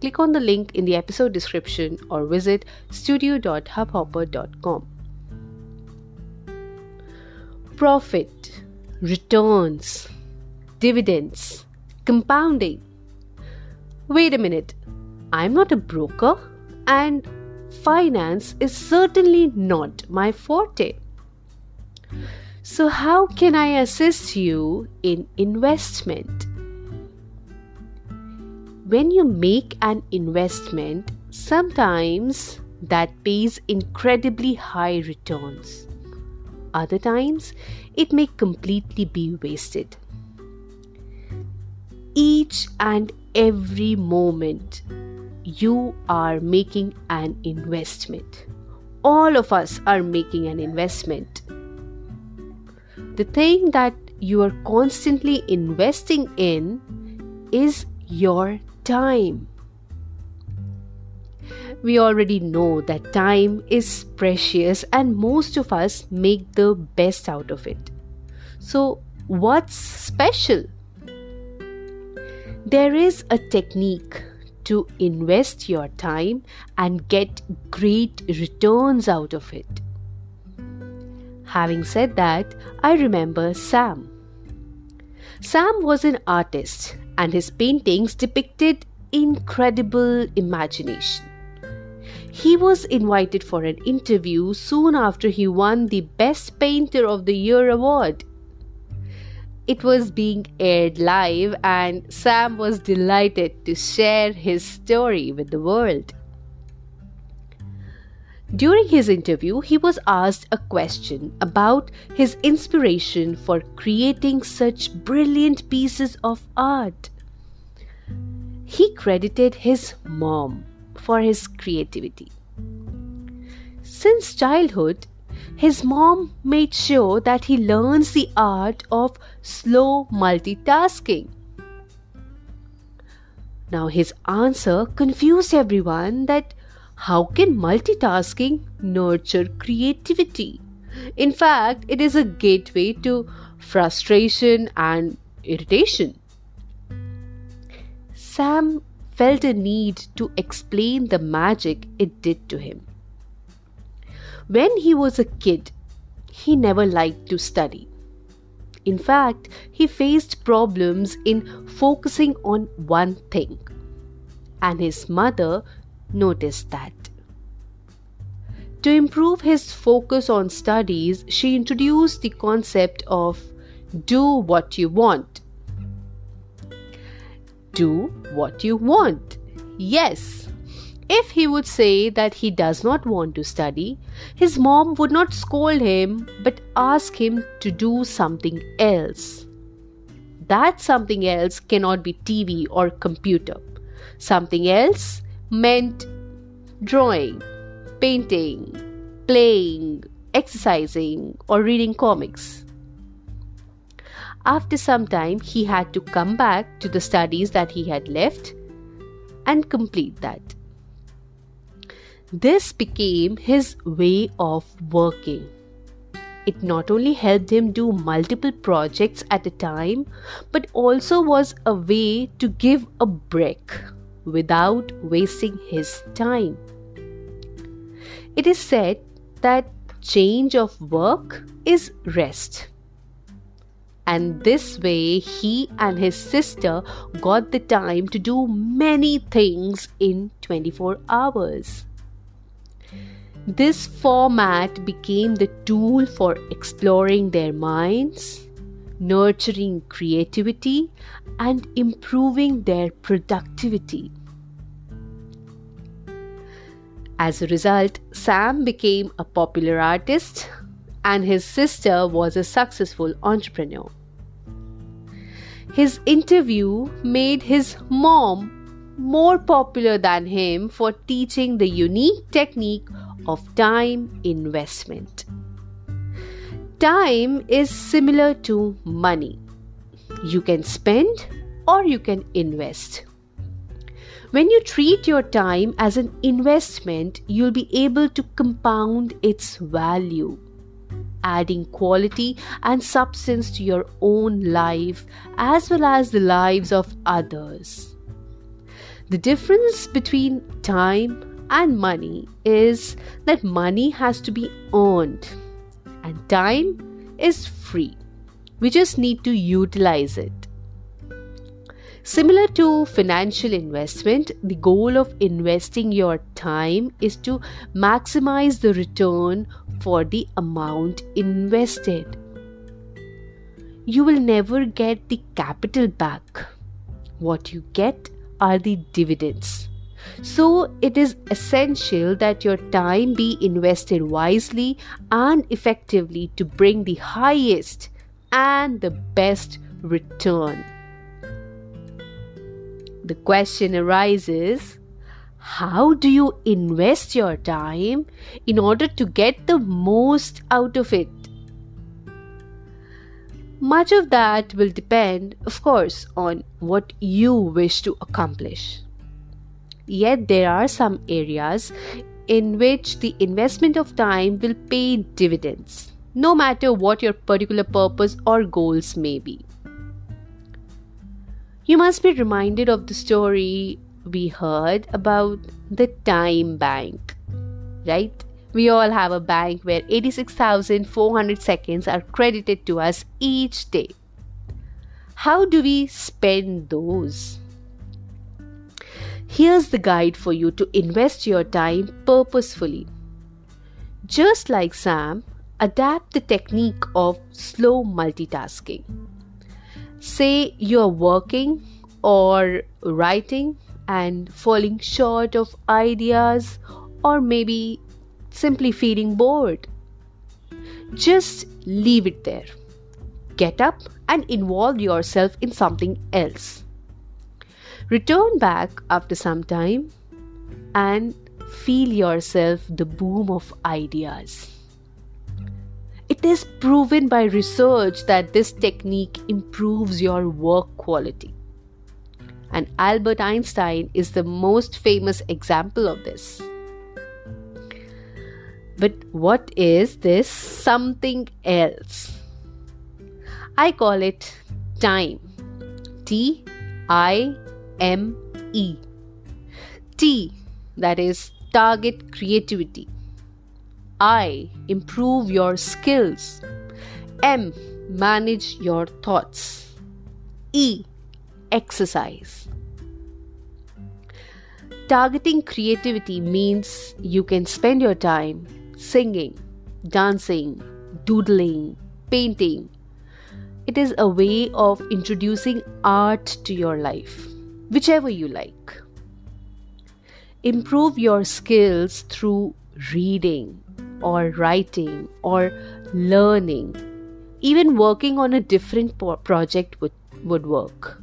Click on the link in the episode description or visit studio.hubhopper.com. Profit, returns, dividends, compounding. Wait a minute, I'm not a broker and finance is certainly not my forte. So, how can I assist you in investment? When you make an investment, sometimes that pays incredibly high returns. Other times, it may completely be wasted. Each and every moment you are making an investment. All of us are making an investment. The thing that you are constantly investing in is your time. We already know that time is precious and most of us make the best out of it. So, what's special? There is a technique to invest your time and get great returns out of it. Having said that, I remember Sam. Sam was an artist and his paintings depicted incredible imagination. He was invited for an interview soon after he won the Best Painter of the Year award. It was being aired live, and Sam was delighted to share his story with the world. During his interview, he was asked a question about his inspiration for creating such brilliant pieces of art. He credited his mom for his creativity. Since childhood, his mom made sure that he learns the art of slow multitasking. Now, his answer confused everyone that how can multitasking nurture creativity? In fact, it is a gateway to frustration and irritation. Sam felt a need to explain the magic it did to him. When he was a kid, he never liked to study. In fact, he faced problems in focusing on one thing. And his mother noticed that. To improve his focus on studies, she introduced the concept of do what you want. Do what you want. Yes, if he would say that he does not want to study, his mom would not scold him but ask him to do something else. That something else cannot be TV or computer. Something else meant drawing, painting, playing, exercising, or reading comics. After some time, he had to come back to the studies that he had left and complete that. This became his way of working. It not only helped him do multiple projects at a time, but also was a way to give a break without wasting his time. It is said that change of work is rest. And this way, he and his sister got the time to do many things in 24 hours. This format became the tool for exploring their minds, nurturing creativity, and improving their productivity. As a result, Sam became a popular artist and his sister was a successful entrepreneur. His interview made his mom more popular than him for teaching the unique technique of time investment. Time is similar to money. You can spend or you can invest. When you treat your time as an investment, you'll be able to compound its value, adding quality and substance to your own life as well as the lives of others. The difference between time and money is that money has to be earned and time is free. We just need to utilize it. Similar to financial investment, the goal of investing your time is to maximize the return for the amount invested. You will never get the capital back. What you get are the dividends. So, it is essential that your time be invested wisely and effectively to bring the highest and the best return the question arises how do you invest your time in order to get the most out of it? Much of that will depend, of course, on what you wish to accomplish. Yet, there are some areas in which the investment of time will pay dividends, no matter what your particular purpose or goals may be you must be reminded of the story we heard about the time bank, right? We all have a bank where 86,400 seconds are credited to us each day. How do we spend those? Here's the guide for you to invest your time purposefully. Just like Sam, adapt the technique of slow multitasking say you're working or writing and falling short of ideas or maybe simply feeling bored. Just leave it there. Get up and involve yourself in something else. Return back after some time and feel yourself the boom of ideas. It is proven by research that this technique improves your work quality. And Albert Einstein is the most famous example of this. But what is this something else? I call it time. T I M E. T, that is target creativity. I. Improve your skills. M. Manage your thoughts. E. Exercise. Targeting creativity means you can spend your time singing, dancing, doodling, painting. It is a way of introducing art to your life, whichever you like. Improve your skills through reading, or writing or learning. Even working on a different po- project would, would work.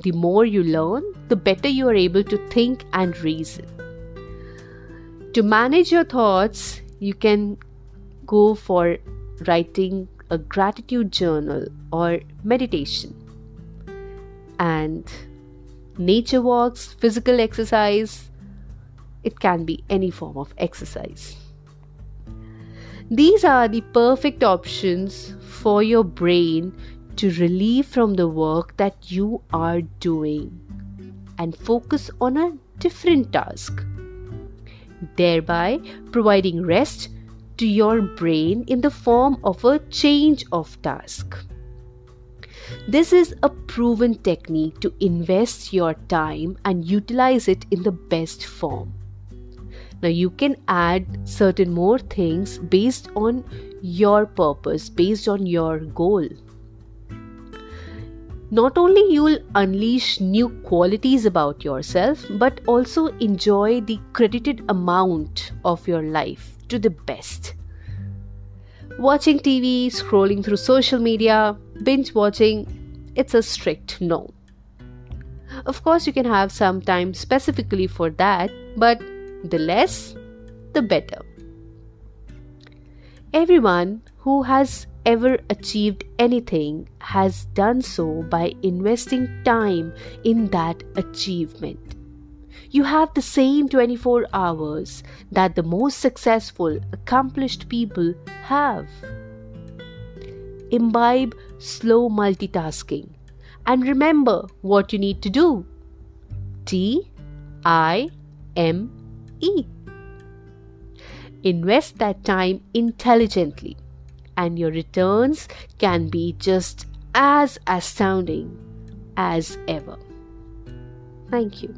The more you learn, the better you are able to think and reason. To manage your thoughts, you can go for writing a gratitude journal or meditation. And nature walks, physical exercise, it can be any form of exercise. These are the perfect options for your brain to relieve from the work that you are doing and focus on a different task, thereby providing rest to your brain in the form of a change of task. This is a proven technique to invest your time and utilize it in the best form. Now you can add certain more things based on your purpose, based on your goal. Not only you'll unleash new qualities about yourself, but also enjoy the credited amount of your life to the best. Watching TV, scrolling through social media, binge watching, it's a strict no. Of course, you can have some time specifically for that, but the less, the better. Everyone who has ever achieved anything has done so by investing time in that achievement. You have the same 24 hours that the most successful, accomplished people have. Imbibe slow multitasking and remember what you need to do. T I M E. Invest that time intelligently, and your returns can be just as astounding as ever. Thank you.